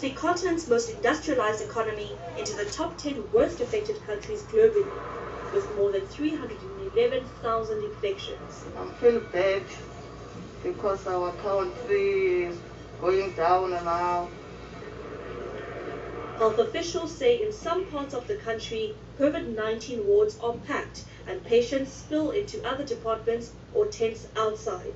the continent's most industrialized economy into the top 10 worst affected countries globally, with more than 311,000 infections. I feel bad because our country is going down and out. Health officials say in some parts of the country, COVID 19 wards are packed and patients spill into other departments or tents outside.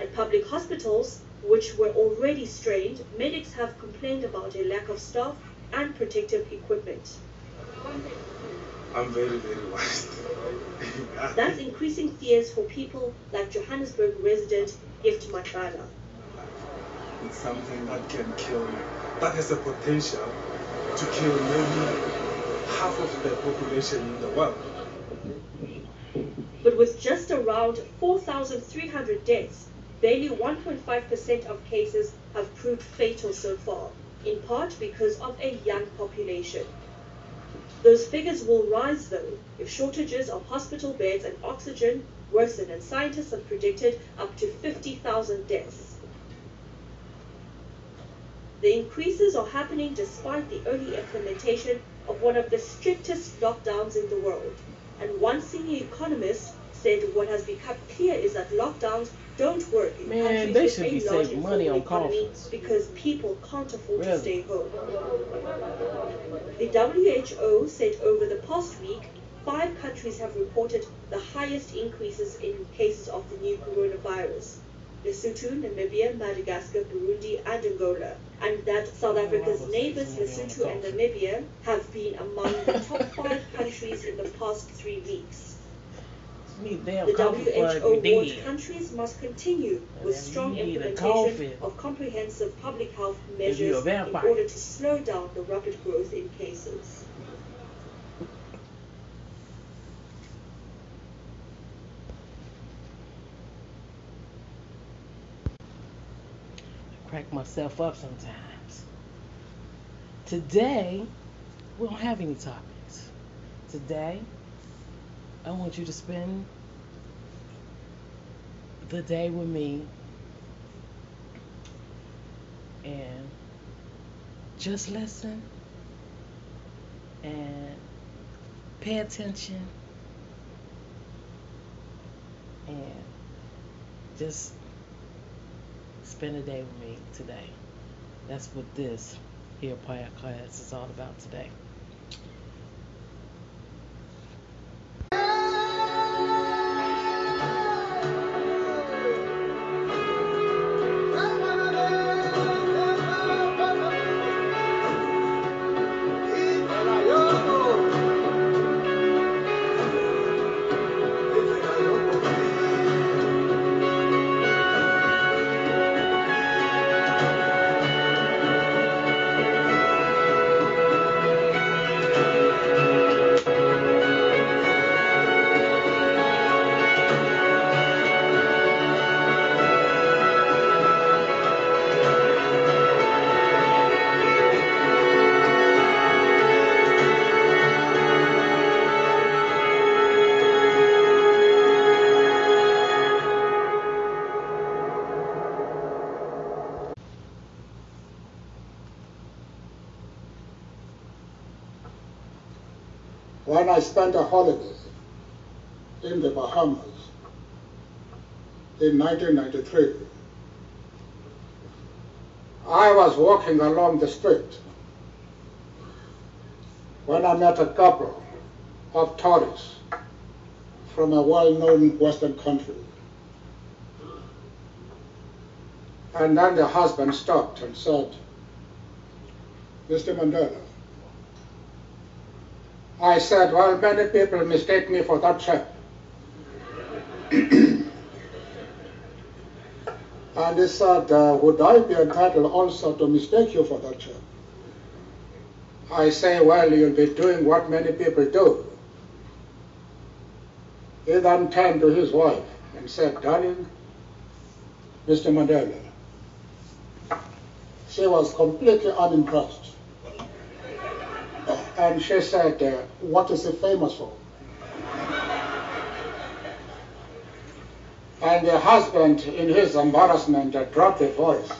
At public hospitals, which were already strained, medics have complained about a lack of staff and protective equipment. I'm very, very worried. That's increasing fears for people like Johannesburg resident Gift Matala. It's something that can kill you. That has the potential to kill maybe half of the population in the world. But with just around 4,300 deaths, barely 1.5% of cases have proved fatal so far, in part because of a young population. Those figures will rise though if shortages of hospital beds and oxygen worsen and scientists have predicted up to 50,000 deaths. The increases are happening despite the early implementation of one of the strictest lockdowns in the world. And one senior economist said what has become clear is that lockdowns don't work in Man, countries they should be saving money on economy because people can't afford to stay home. The WHO said over the past week, five countries have reported the highest increases in cases of the new coronavirus. Lesotho, Namibia, Madagascar, Burundi, and Angola, and that South Africa's neighbors Lesotho and Namibia have been among the top five countries in the past three weeks. Need damn The coffee before I WHO warned countries must continue with strong you need a implementation of comprehensive public health If you're a measures in order to slow down the rapid growth in cases. I crack myself up sometimes. Today, we don't have any topics. Today, I want you to spend the day with me and just listen and pay attention and just spend a day with me today. That's what this here podcast is all about today. When I spent a holiday in the Bahamas in 1993. I was walking along the street when I met a couple of tourists from a well-known Western country. And then the husband stopped and said, Mr. Mandela, I said, well, many people mistake me for that chap. and he said, uh, would I be entitled also to mistake you for that chap? I say, well, you'll be doing what many people do. He then turned to his wife and said, darling, Mr. Mandela. She was completely unimpressed. And she said, uh, what is he famous for? And the husband, in his embarrassment, uh, dropped the voice.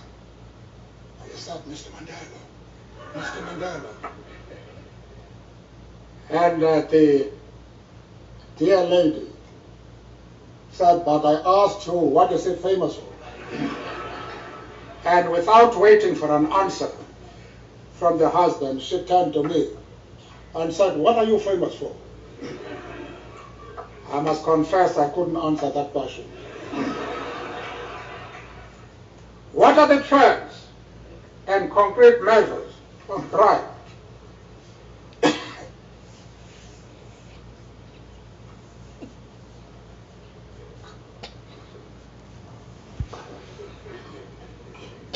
He said, Mr. Mandela, Mr. Mandela. And uh, the dear lady said, but I asked you, what is it famous for? And without waiting for an answer from the husband, she turned to me and said, what are you famous for? I must confess I couldn't answer that question. What are the trends and concrete measures of crime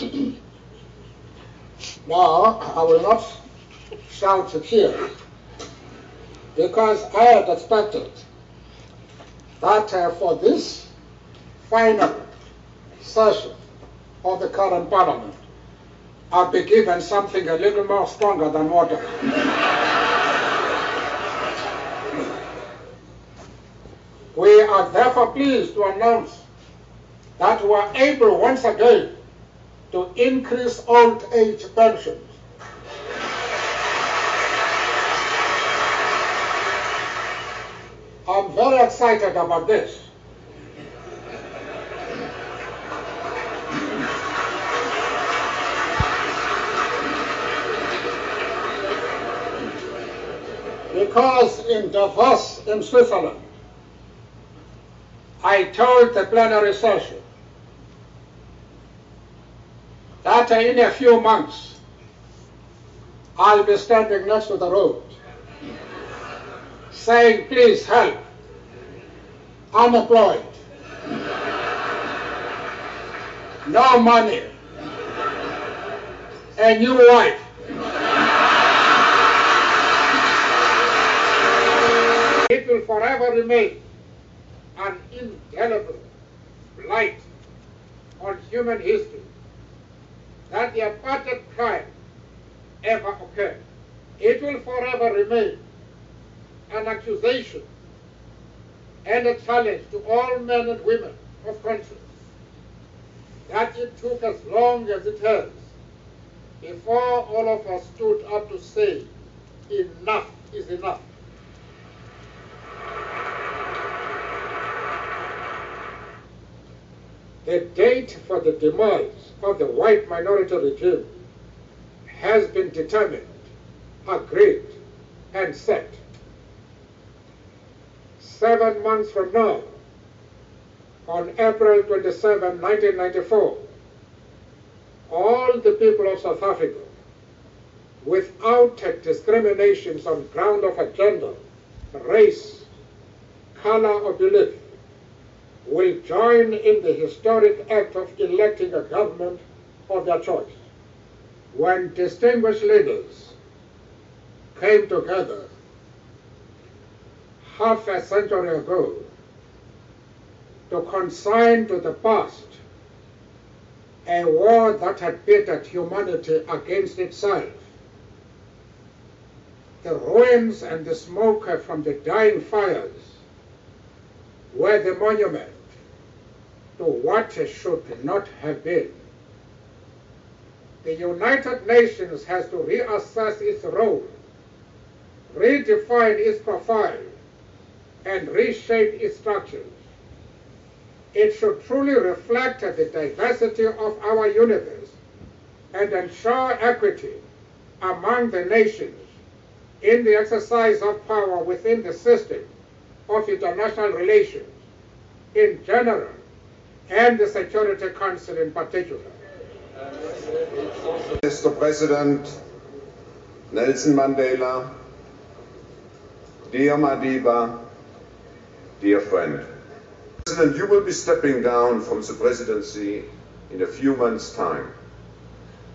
Now, I will not shout here because I had expected that uh, for this final session of the current parliament, I'd be given something a little more stronger than water. we are therefore pleased to announce that we are able once again to increase old age pensions. I'm excited about this. Because in Davos, in Switzerland, I told the plenary session that in a few months I'll be standing next to the road saying, please help, unemployed, no money, a new wife. It will forever remain an indelible blight on human history that the apartheid crime ever occurred. It will forever remain an accusation and a challenge to all men and women of conscience that it took as long as it has before all of us stood up to say enough is enough. The date for the demise of the white minority regime has been determined, agreed, and set. Seven months from now, on April 27, 1994, all the people of South Africa, without discriminations on ground of gender, race, color, or belief, will join in the historic act of electing a government of their choice. When distinguished leaders came together half a century ago to consign to the past a war that had pitted humanity against itself. The ruins and the smoke from the dying fires were the monument to what should not have been. The United Nations has to reassess its role, redefine its profile, and reshape its structures. It should truly reflect the diversity of our universe and ensure equity among the nations in the exercise of power within the system of international relations in general and the Security Council in particular. Mr. President Nelson Mandela, dear Madiba, dear friend. President, you will be stepping down from the presidency in a few months' time.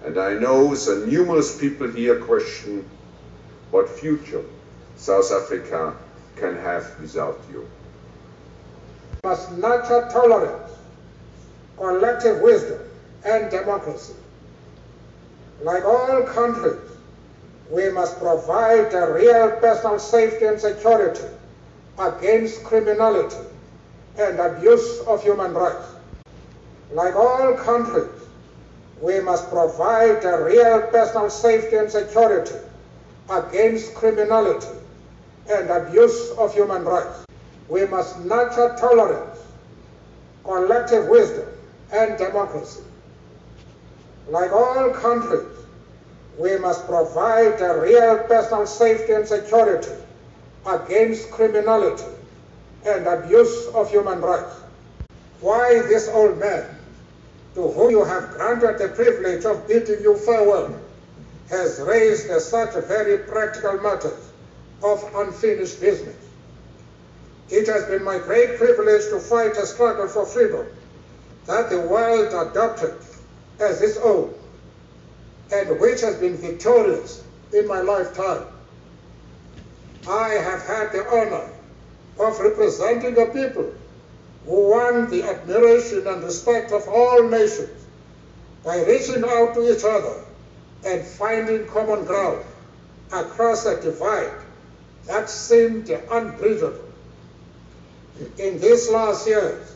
And I know that numerous people here question what future South Africa can have without you. Must nurture tolerance, collective wisdom, and democracy. Like all countries, we must provide a real personal safety and security against criminality and abuse of human rights. Like all countries, we must provide a real personal safety and security against criminality and abuse of human rights. We must nurture tolerance, collective wisdom, and democracy. Like all countries, we must provide a real personal safety and security against criminality and abuse of human rights. Why this old man, to whom you have granted the privilege of bidding you farewell, has raised such very practical matters of unfinished business. It has been my great privilege to fight a struggle for freedom that the world adopted as its own and which has been victorious in my lifetime. I have had the honor of representing a people who won the admiration and respect of all nations by reaching out to each other and finding common ground across a divide that seemed unbridgeable. In these last years,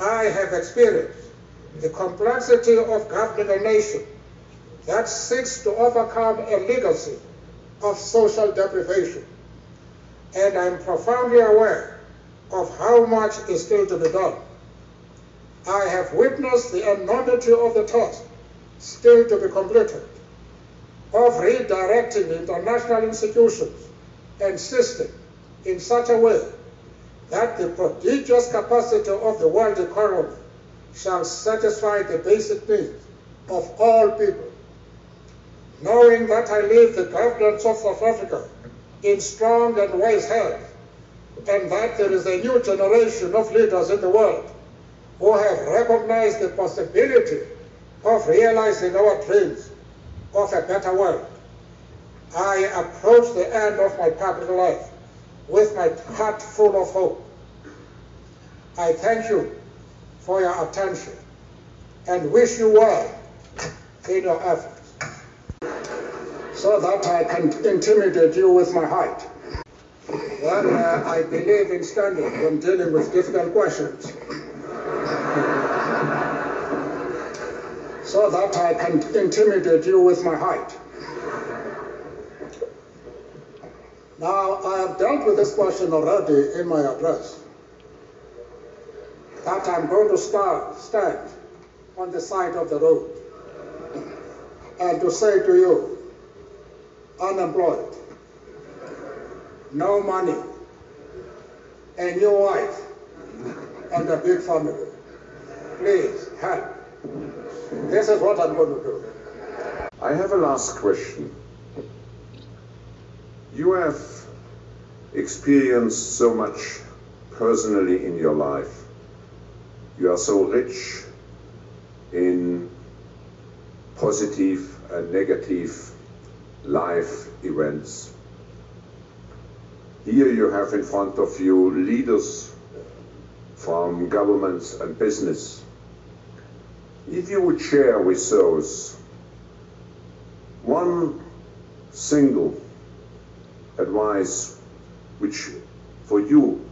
I have experienced the complexity of governing a nation that seeks to overcome a legacy of social deprivation. And I'm profoundly aware of how much is still to be done. I have witnessed the enormity of the task still to be completed of redirecting international institutions and systems in such a way that the prodigious capacity of the world economy shall satisfy the basic needs of all people. Knowing that I leave the governance of South Africa in strong and wise hands, and that there is a new generation of leaders in the world who have recognized the possibility of realizing our dreams of a better world. I approach the end of my public life with my heart full of hope. I thank you for your attention and wish you well in your efforts so that I can intimidate you with my height. Well, uh, I believe in standing when dealing with difficult questions. so that I can intimidate you with my height. Now, I have dealt with this question already in my address. That I'm going to start, stand on the side of the road and to say to you, unemployed, no money, a new wife, and a big family. Please help. This is what I'm going to do. I have a last question. You have experienced so much personally in your life. You are so rich in positive and negative life events. Here you have in front of you leaders from governments and business. If you would share with those one single advice which for you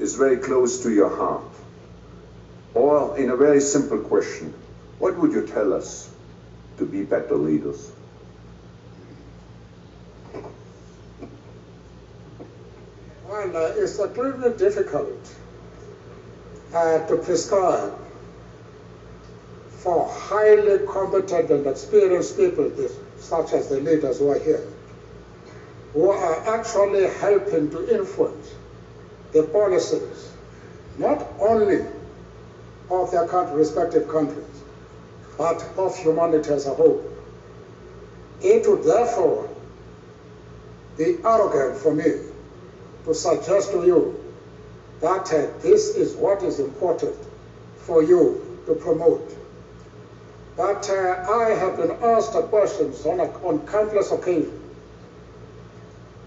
is very close to your heart, or in a very simple question, what would you tell us to be better leaders? Uh, it's extremely difficult uh, to prescribe for highly competent and experienced people, such as the leaders who are here, who are actually helping to influence the policies, not only of their country, respective countries, but of humanity as a whole. It would therefore be arrogant for me to suggest to you that uh, this is what is important for you to promote. But uh, I have been asked questions on, a, on countless occasions.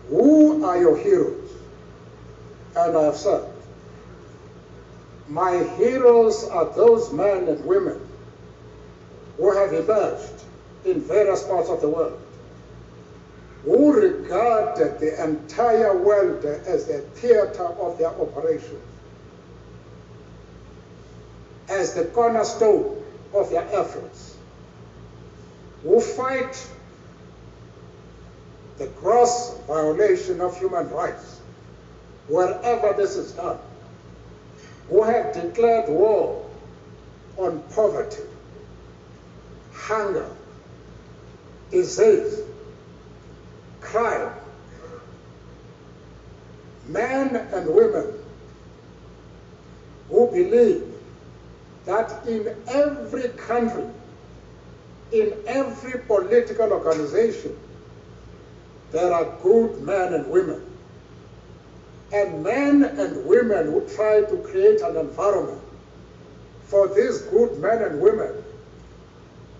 Who are your heroes? And I have said, my heroes are those men and women who have emerged in various parts of the world, who regarded the entire world as the theater of their operations, as the cornerstone of their efforts, who fight the gross violation of human rights wherever this is done, who have declared war on poverty, hunger, disease, crime, men and women who believe that in every country, in every political organization, there are good men and women. And men and women who try to create an environment for these good men and women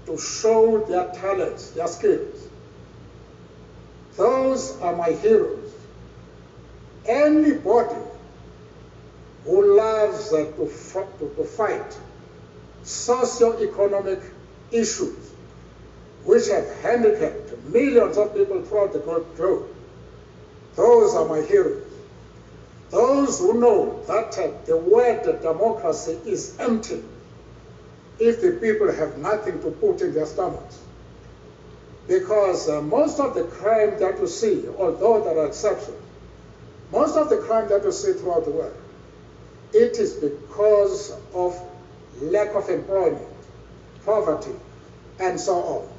to show their talents, their skills. Those are my heroes. Anybody who loves uh, to, to, to fight socio-economic issues which have handicapped millions of people throughout the globe, those are my heroes. Those who know that uh, the word democracy is empty if the people have nothing to put in their stomachs. Because uh, most of the crime that you see, although there are exceptions, most of the crime that you see throughout the world, it is because of lack of employment, poverty, and so on.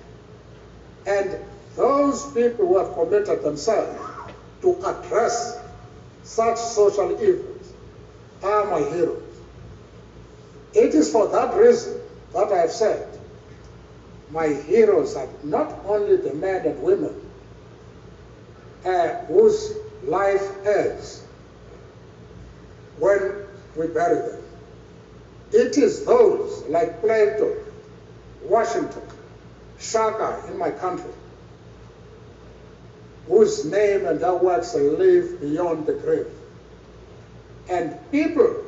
And those people who have committed themselves to address such social evils are my heroes. It is for that reason that I have said my heroes are not only the men and women uh, whose life ends when we bury them. It is those like Plato, Washington, Shaka in my country, whose name and their works live beyond the grave. And people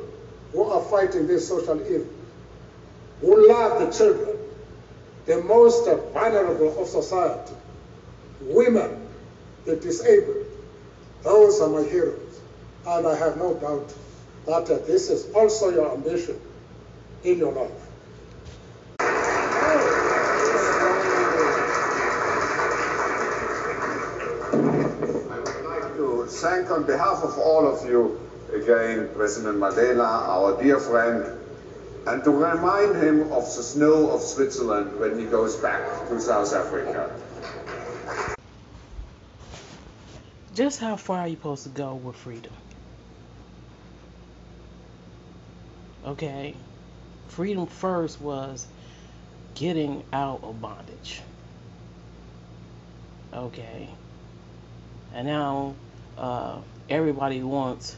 who are fighting this social evil, who love the children, the most vulnerable of society, women, the disabled, those are my heroes. And I have no doubt that uh, this is also your ambition in your life. I would like to thank on behalf of all of you again President Mandela, our dear friend, and to remind him of the snow of Switzerland when he goes back to South Africa. Just how far are you supposed to go with freedom? Okay. Freedom first was getting out of bondage. Okay. And now uh, everybody wants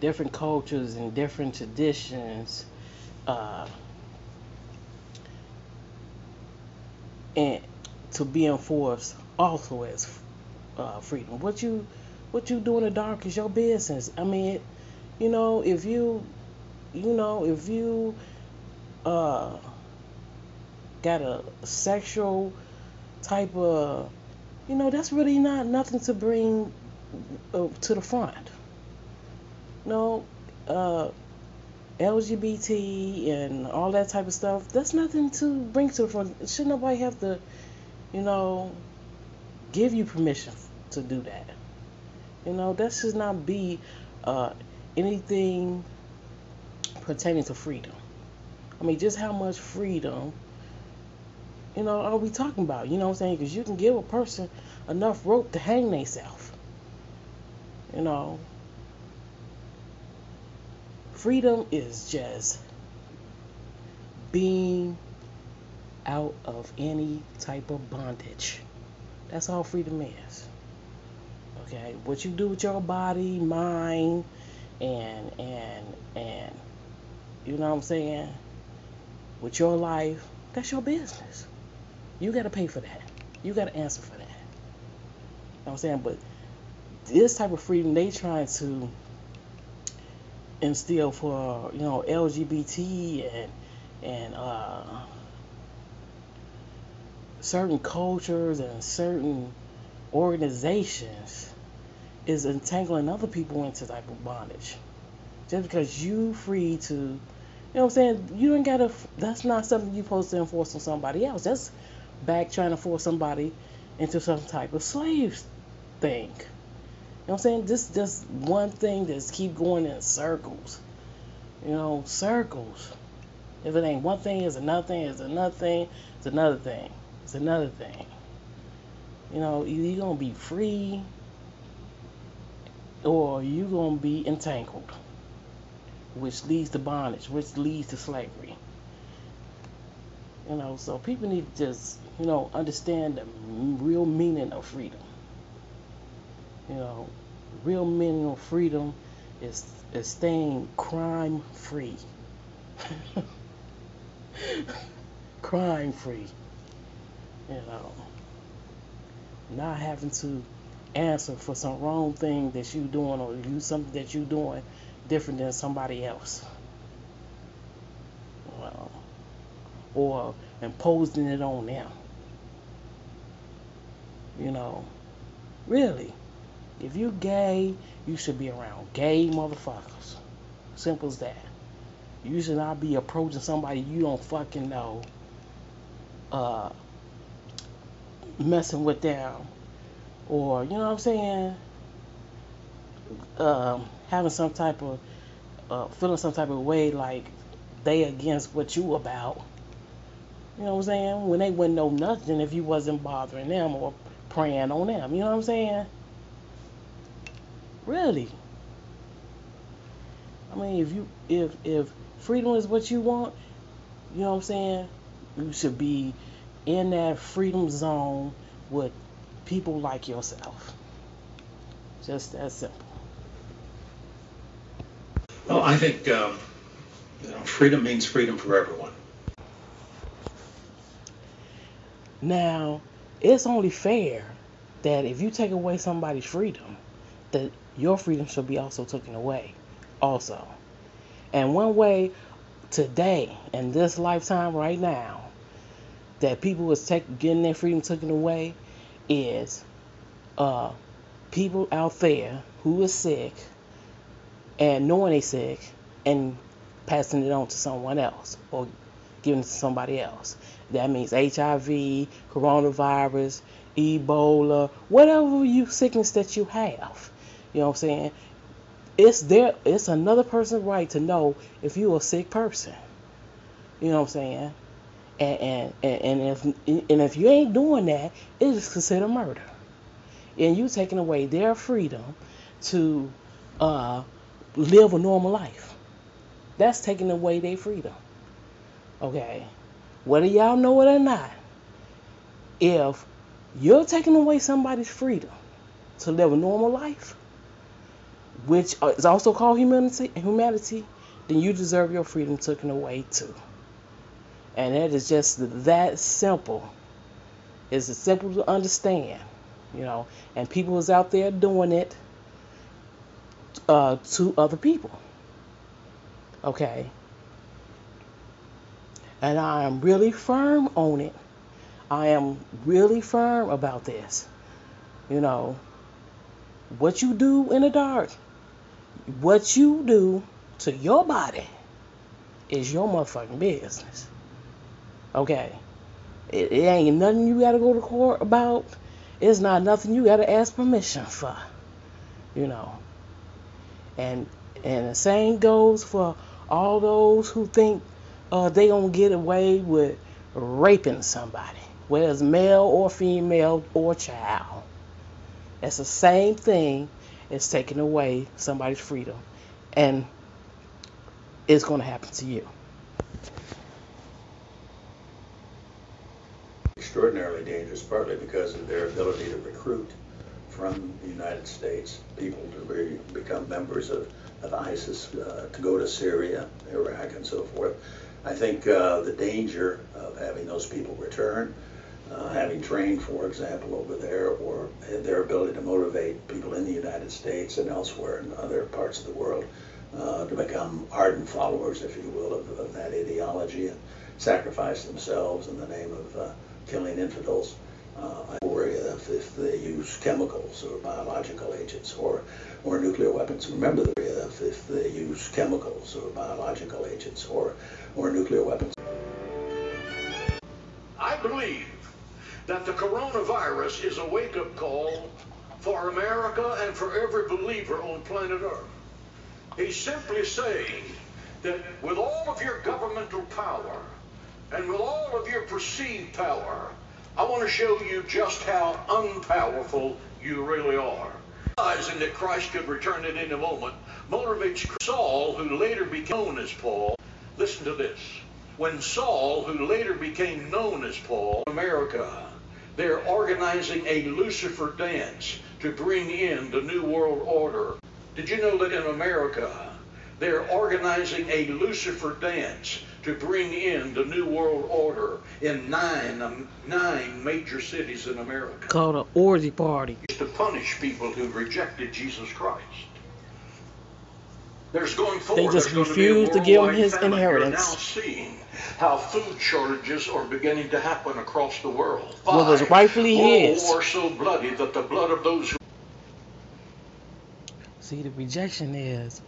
different cultures and different traditions uh, and to be enforced also as uh, freedom. What you what you do in the dark is your business. I mean, you know, if you you know, if you uh got a sexual type of you know, that's really not nothing to bring uh, to the front. No, uh, LGBT and all that type of stuff, that's nothing to bring to the front. Should nobody have to, you know, give you permission to do that? You know, that should not be uh, anything pertaining to freedom. I mean, just how much freedom, you know, are we talking about? You know what I'm saying? Because you can give a person enough rope to hang themselves. You know, freedom is just being out of any type of bondage. That's all freedom is. Okay, what you do with your body, mind, and and and you know what I'm saying, with your life, that's your business. You got to pay for that. You got to answer for that. You know what I'm saying? But this type of freedom they trying to instill for you know LGBT and and uh, certain cultures and certain organizations is entangling other people into type of bondage. Just because you free to, you know what I'm saying, you don't gotta, that's not something you supposed to enforce on somebody else. That's back trying to force somebody into some type of slave thing. Know what I'm saying? This just one thing that's keep going in circles. You know, circles. If it ain't one thing, it's another thing, it's another thing, it's another thing, it's another thing. You know, you're gonna be free or you're gonna be entangled, which leads to bondage, which leads to slavery. You know, so people need to just, you know, understand the real meaning of freedom. You know, real meaning of freedom is is staying crime free. crime free. You know, not having to answer for some wrong thing that you doing or do something that you doing different than somebody else. Well, or imposing it on them. You know, really, if you gay, you should be around gay motherfuckers. Simple as that. You should not be approaching somebody you don't fucking know, uh, messing with them, or you know what I'm saying, um, having some type of, uh, feeling some type of way like they against what you about. You know what I'm saying? When they wouldn't know nothing if you wasn't bothering them or preying on them. You know what I'm saying? Really. I mean, if you if if freedom is what you want, you know what I'm saying? You should be in that freedom zone with people like yourself. Just that simple. Well, I think um, you know, freedom means freedom for everyone. Now, it's only fair that if you take away somebody's freedom, that your freedom should be also taken away, also. And one way today, in this lifetime right now, that people is take, getting their freedom taken away is uh, people out there who is sick and knowing they sick and passing it on to someone else or giving it to somebody else. That means HIV, coronavirus, Ebola, whatever you sickness that you have. You know what I'm saying? It's there it's another person's right to know if you're a sick person. You know what I'm saying? And and, and, and if and if you ain't doing that, it is considered murder. And you taking away their freedom to uh, live a normal life. That's taking away their freedom. Okay. Whether y'all know it or not, if you're taking away somebody's freedom to live a normal life, which is also called humanity, humanity, then you deserve your freedom taken away too. And that is just that simple. It's simple to understand, you know. And people is out there doing it uh, to other people. Okay. And I am really firm on it. I am really firm about this. You know, what you do in the dark, what you do to your body is your motherfucking business. Okay? It, it ain't nothing you gotta go to court about. It's not nothing you gotta ask permission for. You know. And and the same goes for all those who think uh, they gonna get away with raping somebody, whether it's male or female or child. It's the same thing as taking away somebody's freedom, and it's gonna happen to you. Extraordinarily dangerous, partly because of their ability to recruit from the United States people to be, become members of, of ISIS, uh, to go to Syria, Iraq, and so forth. I think uh, the danger of having those people return, uh, having trained, for example, over there, or their ability to motivate people in the United States and elsewhere in other parts of the world uh, to become ardent followers, if you will, of, of, that ideology and sacrifice themselves in the name of uh, killing infidels. Uh, I worry if, if they use chemicals or biological agents or, or nuclear weapons. Remember the if, if they use chemicals or biological agents or, or nuclear weapons. I believe that the coronavirus is a wake-up call for America and for every believer on planet Earth. He's simply saying that with all of your governmental power and with all of your perceived power, I want to show you just how unpowerful you really are. Realizing that Christ could return at any moment motivates Saul, who later became known as Paul. Listen to this. When Saul, who later became known as Paul, America, they're organizing a Lucifer dance to bring in the New World Order. Did you know that in America, they're organizing a Lucifer dance to bring in the New World Order in nine, um, nine major cities in America? Called an orgy party. To punish people who rejected Jesus Christ. There's going forward. They just refuse to be a refused to give him his famine. You're inheritance. now seeing how food shortages are beginning to happen across the world. What was Five rightfully his. wars so bloody that the blood of those who See, the rejection is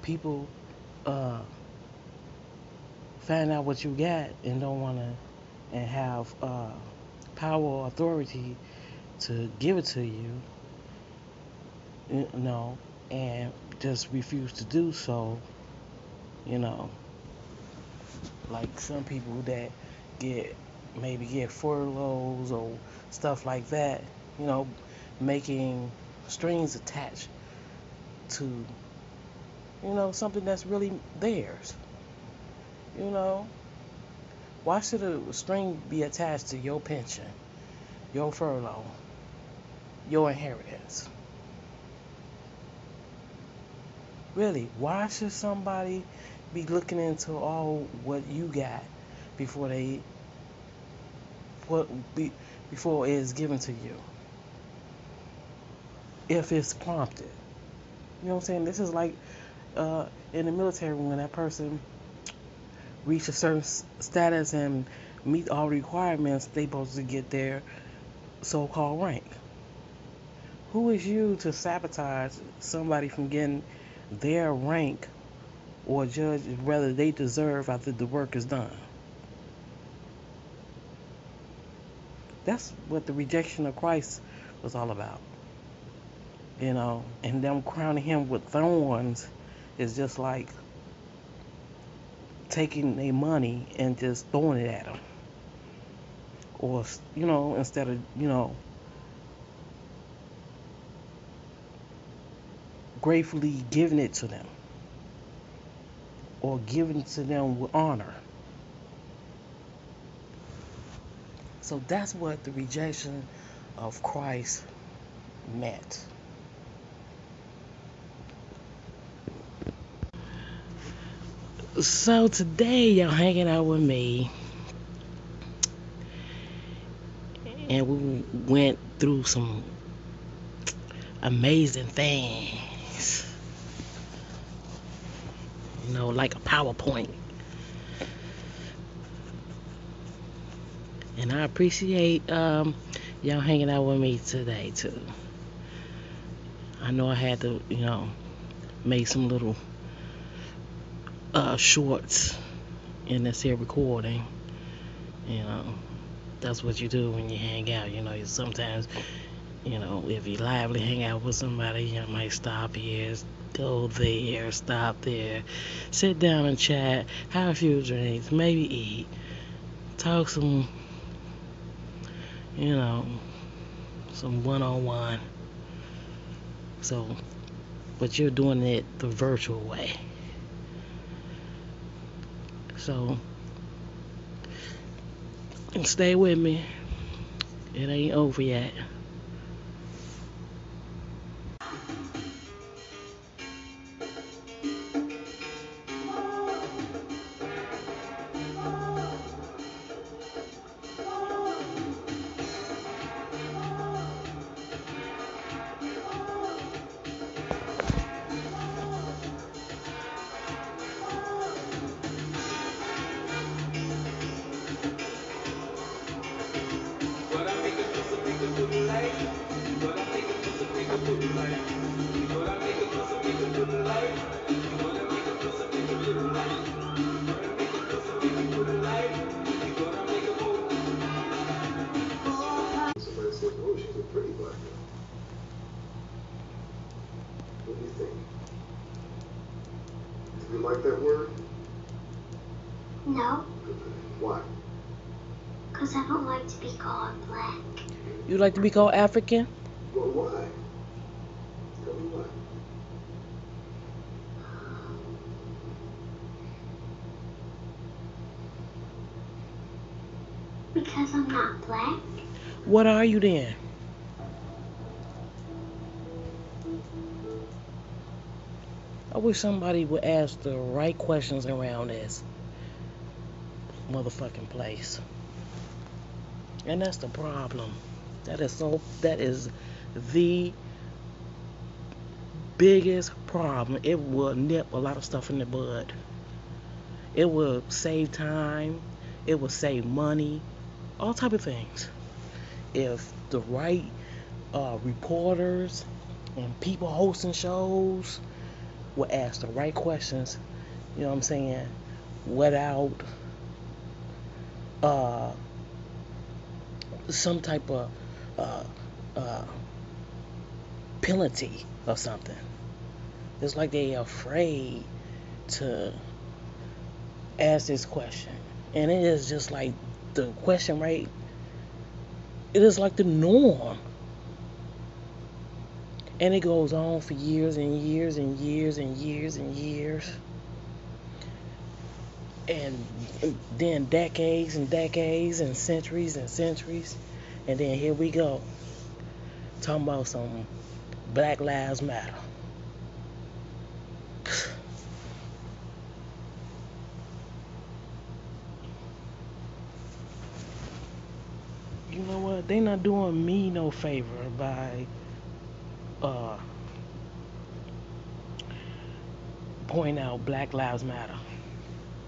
people uh, find out what you got and don't want to and have uh, power or authority to give it to you, you know, and just refuse to do so, you know. Like some people that get maybe get furloughs or stuff like that, you know, making strings attached to you know something that's really theirs you know why should a string be attached to your pension your furlough your inheritance really why should somebody be looking into all what you got before they what be before it is given to you if it's prompted. You know what I'm saying? This is like uh, in the military when that person reach a certain status and meet all requirements, they supposed to get their so-called rank. Who is you to sabotage somebody from getting their rank or judge whether they deserve after the work is done? That's what the rejection of Christ was all about you know, and them crowning him with thorns is just like taking their money and just throwing it at him. Or, you know, instead of, you know, gratefully giving it to them or giving to them with honor. So that's what the rejection of Christ meant. So today y'all hanging out with me and we went through some amazing things. You know, like a PowerPoint. And I appreciate um, y'all hanging out with me today too. I know I had to, you know, make some little uh, shorts in this here recording. You know, that's what you do when you hang out. You know, you sometimes, you know, if you lively hang out with somebody, you might stop here, go there, stop there, sit down and chat, have a few drinks, maybe eat, talk some, you know, some one on one. So, but you're doing it the virtual way. So, and stay with me. It ain't over yet. Like to be called African? Well, why? Tell me why. Because I'm not black. What are you then? I wish somebody would ask the right questions around this motherfucking place. And that's the problem. That is so that is the biggest problem. It will nip a lot of stuff in the bud. It will save time. It will save money. All type of things. If the right uh, reporters and people hosting shows would ask the right questions, you know what I'm saying, without uh, some type of uh, uh, penalty or something. It's like they are afraid to ask this question. And it is just like the question right it is like the norm. And it goes on for years and years and years and years and years. And then decades and decades and centuries and centuries. And then here we go. Talking about some Black Lives Matter. You know what? They not doing me no favor by uh pointing out Black Lives Matter.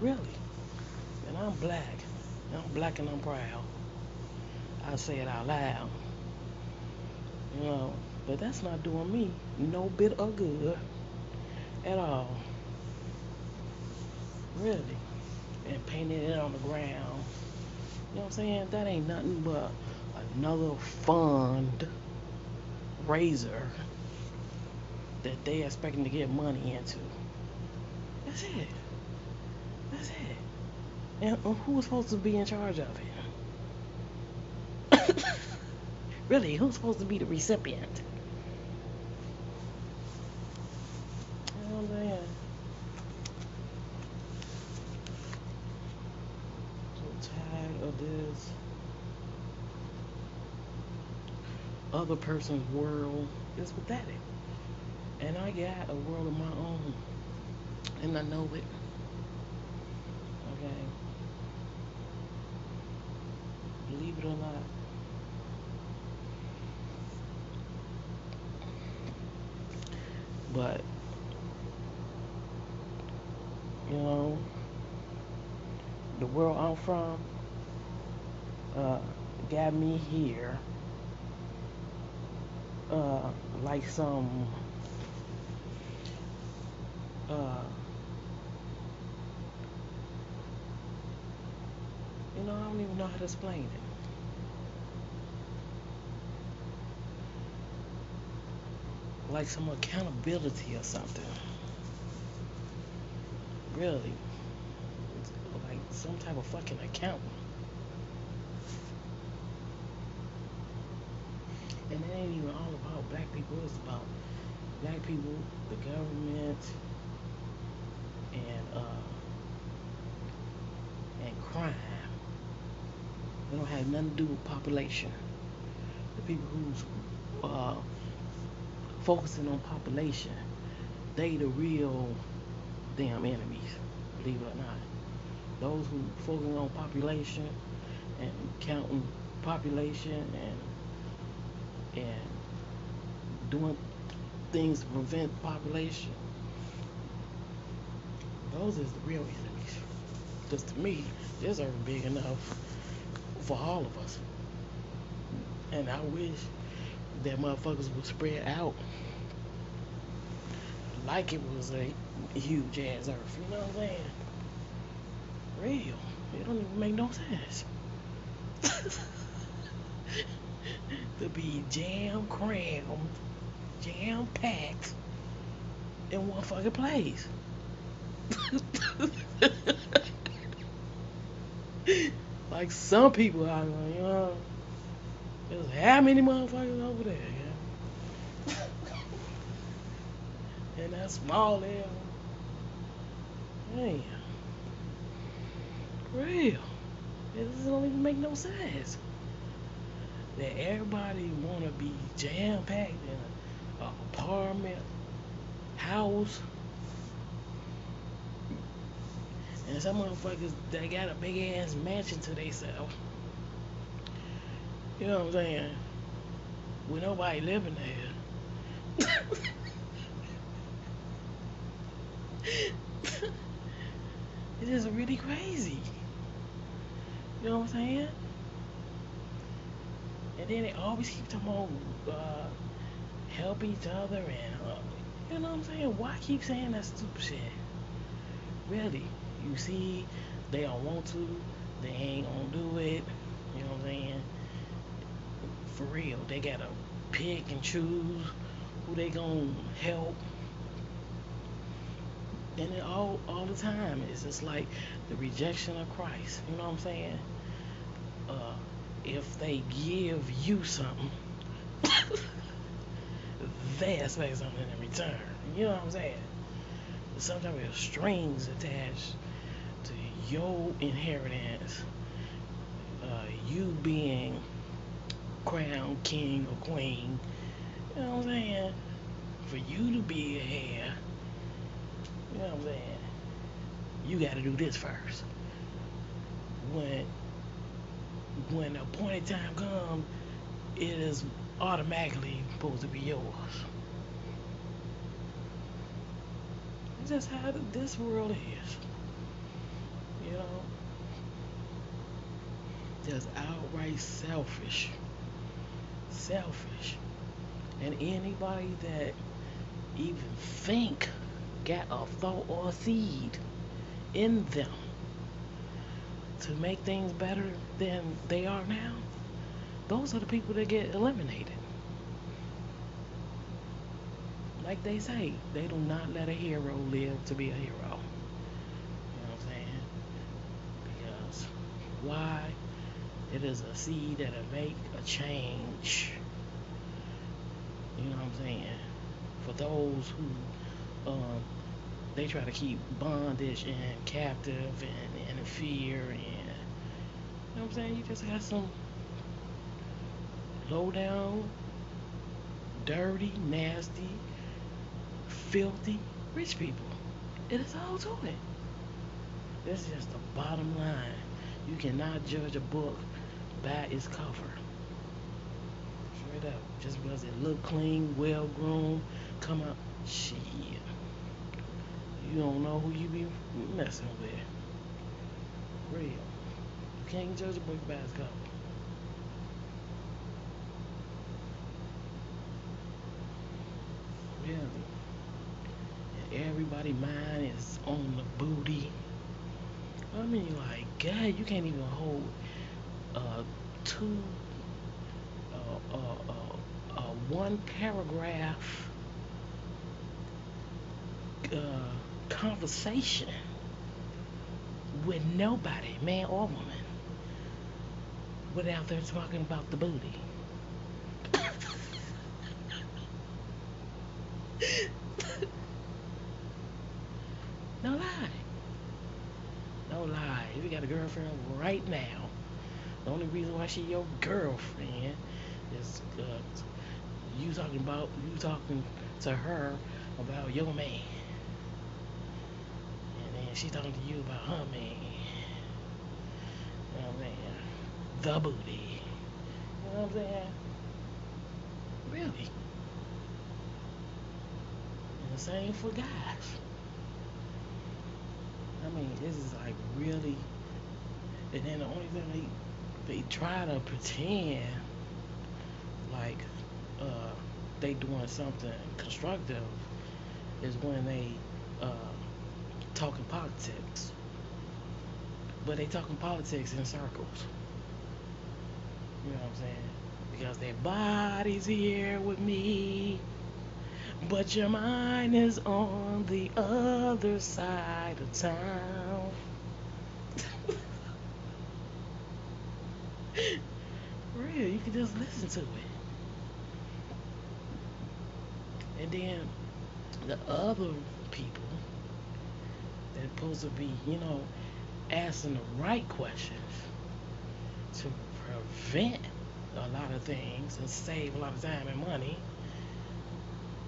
Really. And I'm black. I'm black and I'm proud. I say it out loud. You know, but that's not doing me no bit of good at all. Really. And painting it on the ground. You know what I'm saying? That ain't nothing but another fund raiser that they expecting to get money into. That's it. That's it. And who's supposed to be in charge of it? really, who's supposed to be the recipient? Oh, what I'm? So tired of this other person's world is pathetic. And I got a world of my own. And I know it. Okay. Believe it or not. But you know, the world I'm from uh, got me here uh, like some uh, you know, I don't even know how to explain it. Like some accountability or something. Really. Like some type of fucking accountant. And it ain't even all about black people, it's about black people, the government, and uh and crime. It don't have nothing to do with population. The people who's uh focusing on population, they the real damn enemies, believe it or not. Those who focusing on population and counting population and and doing things to prevent population. Those is the real enemies. Because to me, this earth big enough for all of us. And I wish that motherfuckers would spread out like it was a huge ass earth. You know what I'm saying? Real. It don't even make no sense. to be jam crammed, jam packed in one fucking place. like some people out there, you know. There's how many motherfuckers over there, yeah? In that small area. Damn. Real. This don't even make no sense. That everybody wanna be jam packed in an apartment, house, and some motherfuckers they got a big ass mansion to themselves. You know what I'm saying? With nobody living there. it is really crazy. You know what I'm saying? And then they always keep talking about uh, help each other and uh, you know what I'm saying? Why keep saying that stupid shit? Really? You see, they don't want to, they ain't gonna do it. You know what I'm saying? For real, they gotta pick and choose who they gonna help. And it all all the time it's just like the rejection of Christ. You know what I'm saying? Uh, if they give you something, they expect something in return. You know what I'm saying? Sometimes there's strings attached to your inheritance. Uh, you being crowned king or queen. You know what I'm saying? For you to be a heir, you know what I'm saying? You got to do this first. When when the appointed time comes, it is automatically supposed to be yours. It's just how this world is. You know? Just outright selfish. Selfish. And anybody that even think got a thought or a seed in them to make things better than they are now, those are the people that get eliminated. Like they say, they do not let a hero live to be a hero. You know what I'm saying? Because why? It is a seed that'll make a change. You know what I'm saying? For those who um, they try to keep bondage and captive and, and fear and you know what I'm saying? You just got some low down, dirty, nasty, filthy rich people. It is all to it. This is just the bottom line. You cannot judge a book by its cover. Straight up. Just because it look clean, well groomed, come out shit. You don't know who you be messing with. Real. You can't judge a book by its cover. Really. And everybody mind is on the booty. I mean, like, God, you can't even hold uh, two, uh, uh, uh, one paragraph uh, conversation with nobody, man or woman, without them talking about the booty. no lie. No lie. If you got a girlfriend right now, the only reason why she your girlfriend is because you talking about you talking to her about your man, and then she talking to you about her man. Oh, you know what I'm saying? The booty. You know what I'm saying? Really? And the same for guys. I mean, this is like really. And then the only thing they they try to pretend like uh, they doing something constructive is when they uh, talking politics. But they talking politics in circles. You know what I'm saying? Because their body's here with me, but your mind is on the other side of town. Real, just listen to it. And then the other people that supposed to be, you know, asking the right questions to prevent a lot of things and save a lot of time and money,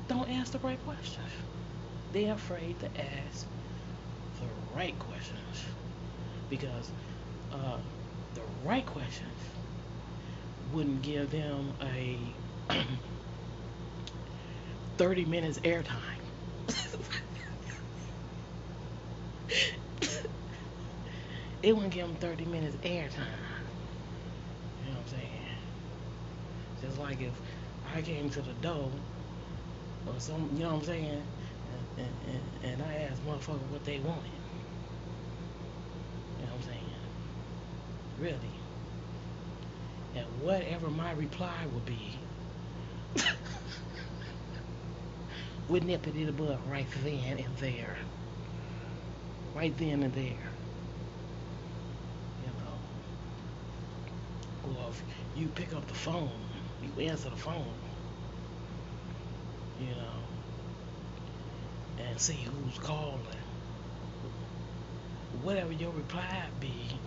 don't ask the right questions. They're afraid to ask the right questions because uh, the right questions wouldn't give them a 30 minutes airtime. it wouldn't give them 30 minutes airtime. You know what I'm saying? Just like if I came to the door or some, you know what I'm saying, and, and, and I asked motherfucker what they wanted. You know what I'm saying? Really. And whatever my reply would be, would nip it in the bud right then and there. Right then and there. You know. Or if you pick up the phone, you answer the phone. You know. And see who's calling. Whatever your reply be,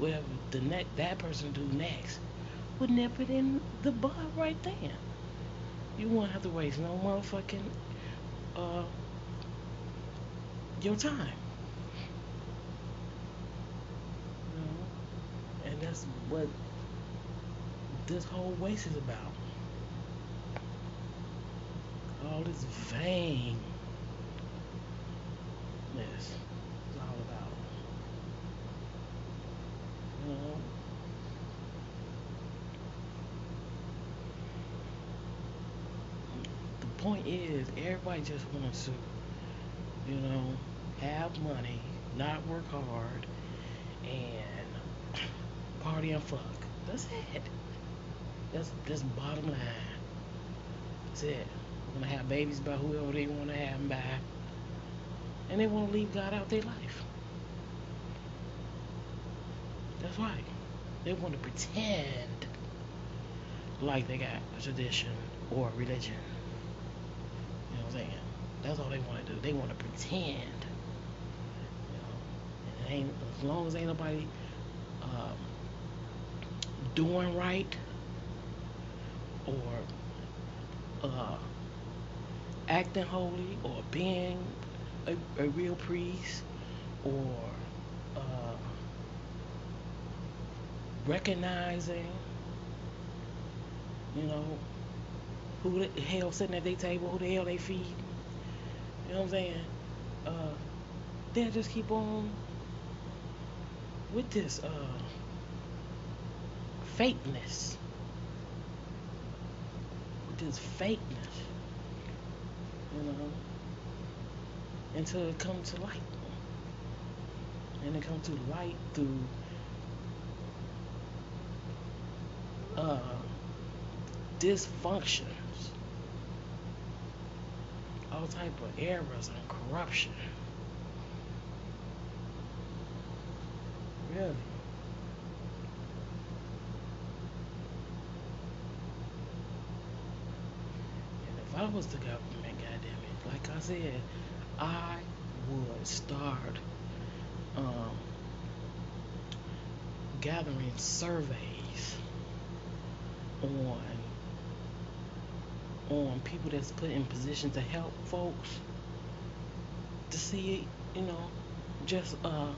whatever the next that person do next, would nip it in the bud right then. You won't have to waste no motherfucking uh your time. You know? And that's what this whole waste is about. All this vain is all about. The point is, everybody just wants to, you know, have money, not work hard, and party and fuck. That's it. That's that's bottom line. That's it. We're gonna have babies by whoever they want to have them by, and they want to leave God out their life. That's right. They want to pretend like they got a tradition or a religion. You know what I'm saying? That's all they want to do. They want to pretend. You know, and ain't as long as ain't nobody um, doing right or uh, acting holy or being a, a real priest or uh, recognizing, you know, who the hell sitting at their table, who the hell they feed. You know what I'm saying? Uh, they'll just keep on with this uh, fakeness. With this fakeness. You know? Until it comes to light. And it comes to light through dysfunctions, all type of errors and corruption. Really. And if I was the government, goddamn it, like I said, I would start um, gathering surveys on on people that's put in position to help folks to see, you know, just uh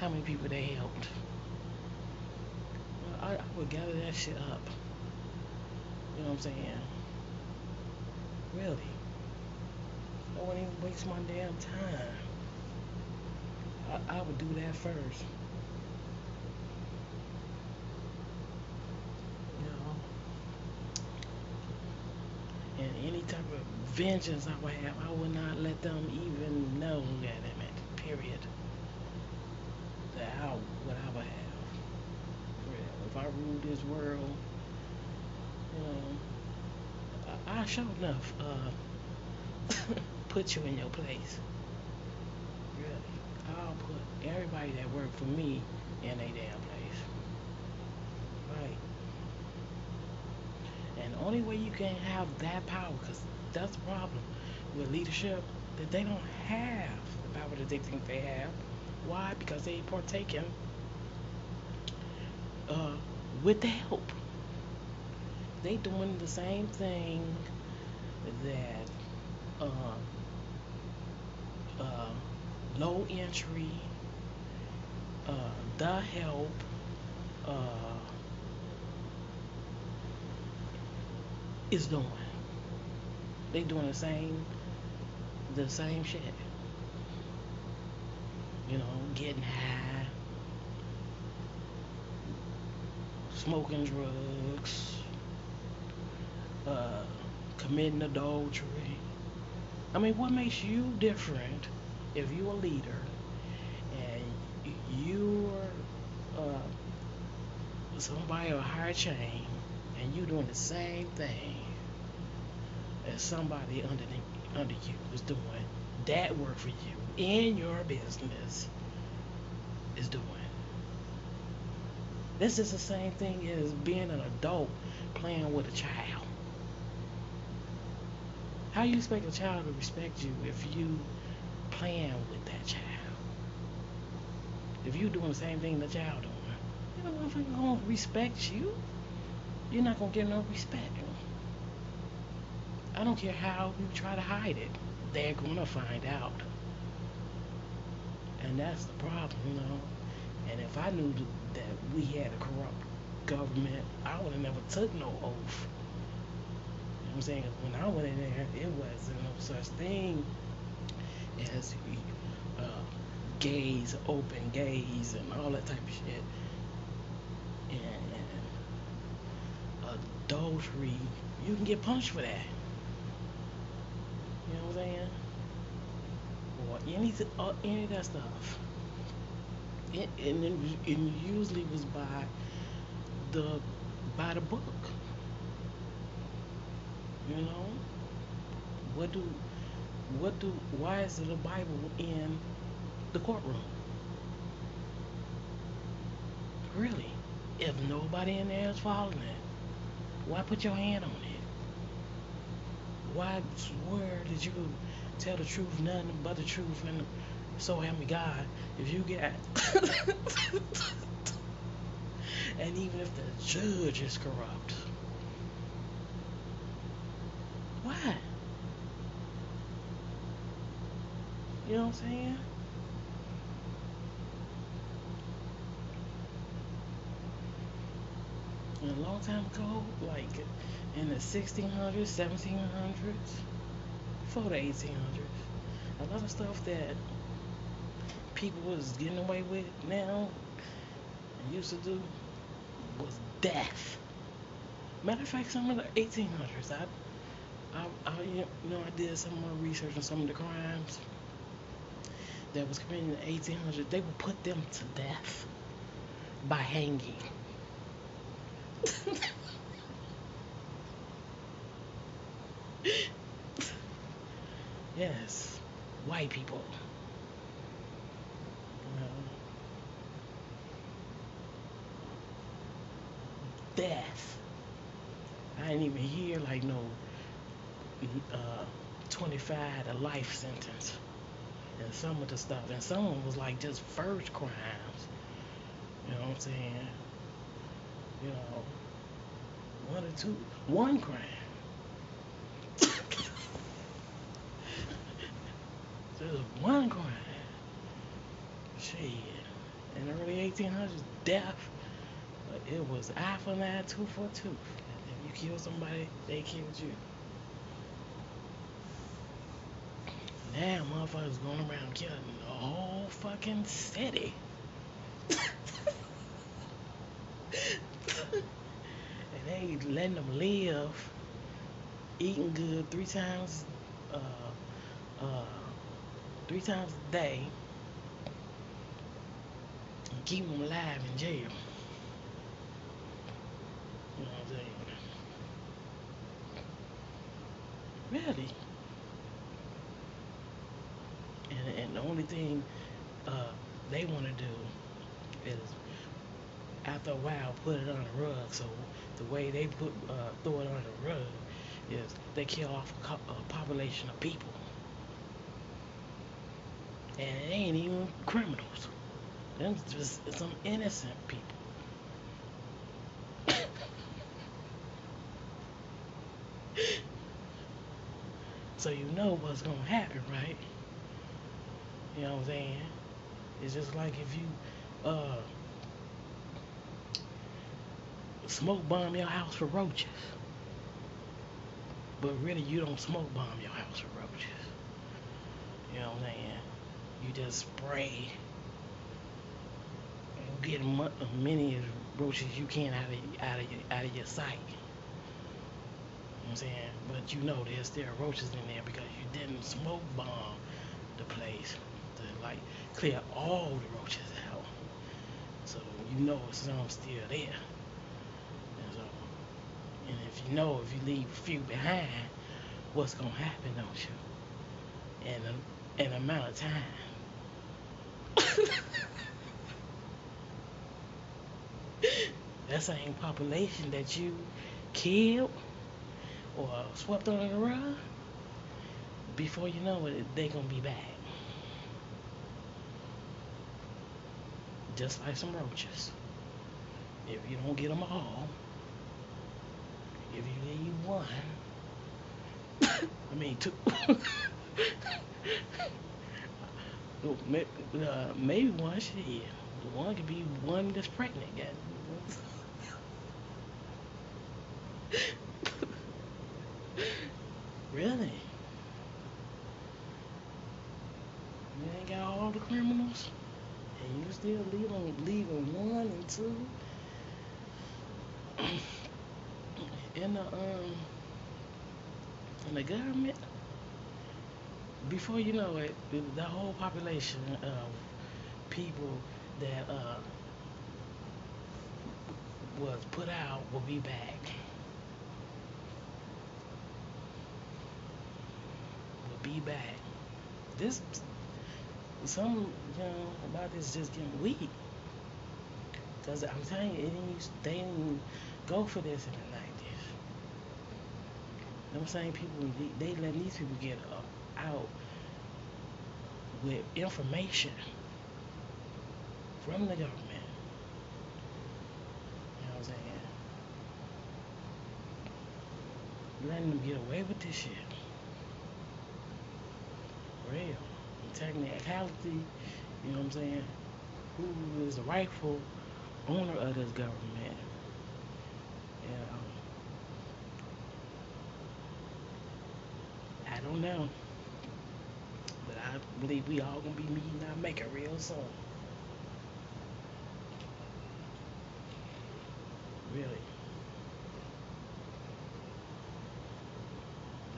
how many people they helped. I, I would gather that shit up. You know what I'm saying? Really. I wouldn't even waste my damn time. I, I would do that first. You know? And any type of vengeance I would have, I would not let them even know that I'm at period. That how what I would have. If I ruled this world, You know, I, I sure enough uh, put you in your place. Really, I'll put everybody that worked for me in a damn place. Right. And the only way you can have that power, because that's the problem with leadership, that they don't have the power that they think they have. Why? Because they partaking uh, with the help. They doing the same thing that uh, low entry, uh, the help, uh, is doing. They doing the same, the same shit. You know, getting high, smoking drugs, uh, committing adultery. I mean, what makes you different if you're a leader and you're uh, somebody of higher chain and you doing the same thing as somebody under under you is doing that work for you in your business is doing. This is the same thing as being an adult playing with a child. How you expect a child to respect you if you playing with that child? If you doing the same thing the child doing, motherfucker gonna respect you. You're not gonna get no respect. I don't care how you try to hide it. They're gonna find out. And that's the problem, you know. And if I knew that we had a corrupt government, I would have never took no oath. You know what I'm saying? 'Cause when I went in there, it wasn't no such thing as uh, gays, open gays, and all that type of shit. And, and adultery, you can get punished for that. You know what I'm saying? Or any, uh, any of that stuff. And it, it usually was by the by the book. You know, what do what do why is the Bible in the courtroom? Really, if nobody in there is following it, why put your hand on it? Why swear that you tell the truth, nothing but the truth, and so help me God? If you get and even if the judge is corrupt, why? You know what I'm saying? A long time ago, like in the 1600s, 1700s, before the 1800s, a lot of stuff that people was getting away with now and used to do was death. Matter of fact, some of the 1800s, I, I, I, you know, I did some more research on some of the crimes that was committed in the 1800s. They would put them to death by hanging. yes, white people. Death. I didn't even hear like no uh, 25 to life sentence and some of the stuff. And some was like just first crimes. You know what I'm saying? You know, one or two, one crime. just one crime. Shit. In the early 1800s, death, it was eye for eye, tooth for a tooth. If you kill somebody, they killed you. Now motherfuckers going around killing the whole fucking city. and they letting them live, eating good three times, uh, uh, three times a day, and keep them alive in jail. You know what I'm saying? Really. And, and the only thing uh, they want to do is, after a while, put it on the rug. So the way they put uh, throw it on the rug is they kill off a, co- a population of people, and it ain't even criminals. Them just some innocent people. so you know what's gonna happen, right? You know what I'm saying? It's just like if you uh smoke bomb your house for roaches. But really you don't smoke bomb your house for roaches. You know what I'm saying? You just spray and get mu- many roaches you can out of out of your, out of your sight. I'm saying? But you know there's still roaches in there because you didn't smoke bomb the place to like clear all the roaches out. So you know some um, still there. And if you know if you leave a few behind, what's gonna happen, don't you? In a, in amount of time. that same population that you killed or swept under the rug, before you know it, they gonna be back. Just like some roaches. If you don't get them all, one, I mean two. Uh, maybe one shit. One could be one that's pregnant. Really? You ain't got all the criminals, and you still leaving leaving one and two in the um in the government. Before you know it, the, whole population of people that uh was put out will be back. Will be back. This some you know about this just getting weak. Cause I'm telling you, it didn't they didn't go for this in the. Them same people, they, let these people get uh, out with information from the government. You know what I'm saying? Letting them get away with this shit. Real. Technicality, you know what I'm saying? Who is the rightful owner of this government? You know, I don't know. But I believe we all gonna be meeting our maker real soon. Really.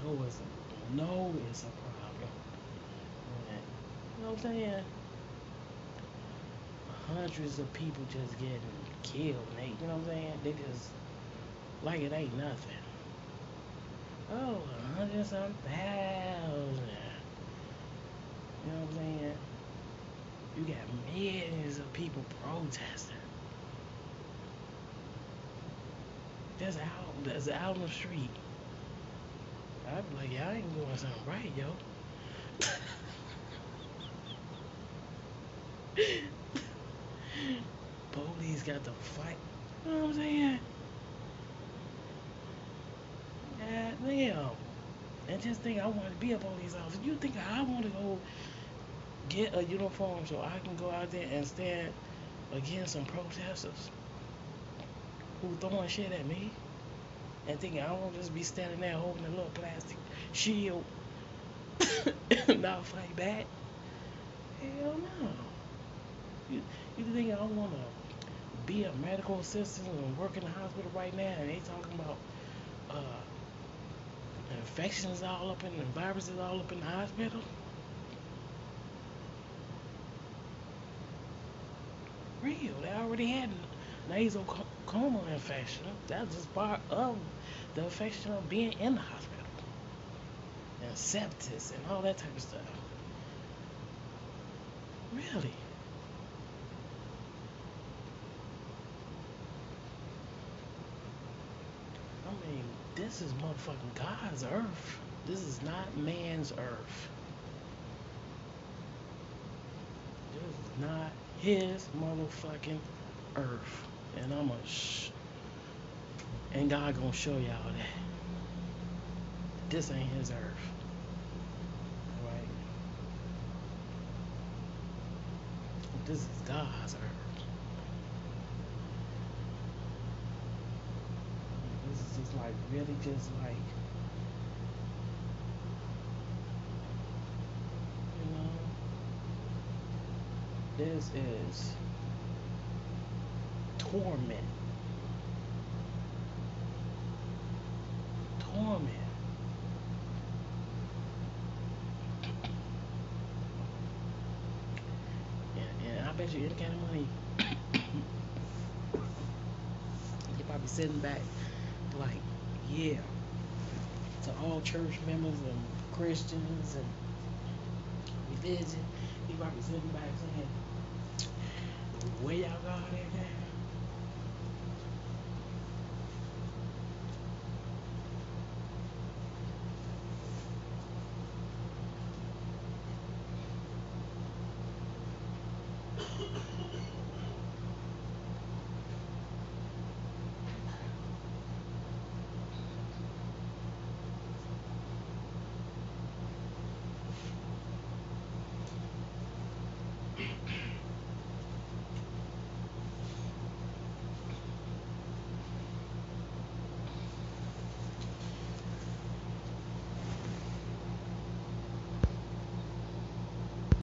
No, it's a, no, it's a problem. You know what I'm saying? Hundreds of people just getting killed, they, you know what I'm saying? They just like it ain't nothing. Oh, hundred some thousand. You know what I'm saying? You got millions of people protesting. That's out. That's out on the street. I'd be like, y'all ain't doing something right, yo. Police got to fight. You know what I'm saying? Damn. And just think I want to be up on these officer. You think I want to go get a uniform so I can go out there and stand against some protesters who throwing shit at me? And thinking I won't just be standing there holding a little plastic shield and not fight back? Hell no. You, you think I want to be a medical assistant and work in the hospital right now and they talking about uh, infections all up in the viruses all up in the hospital? Real. They already had nasal infection. That's just part of the infection of being in the hospital. and sepsis and all that type of stuff. Really? I mean, this is motherfucking God's earth. This is not man's earth. This is not his motherfucking earth. And I'm a sh- and God gonna show y'all that. This ain't his earth. Right? This is God's earth. This is just like really just like you know this is torment. Torment. And, and I bet you any kind of money you probably sitting back yeah. To all church members and Christians and religion, he sitting back saying, where y'all God at now?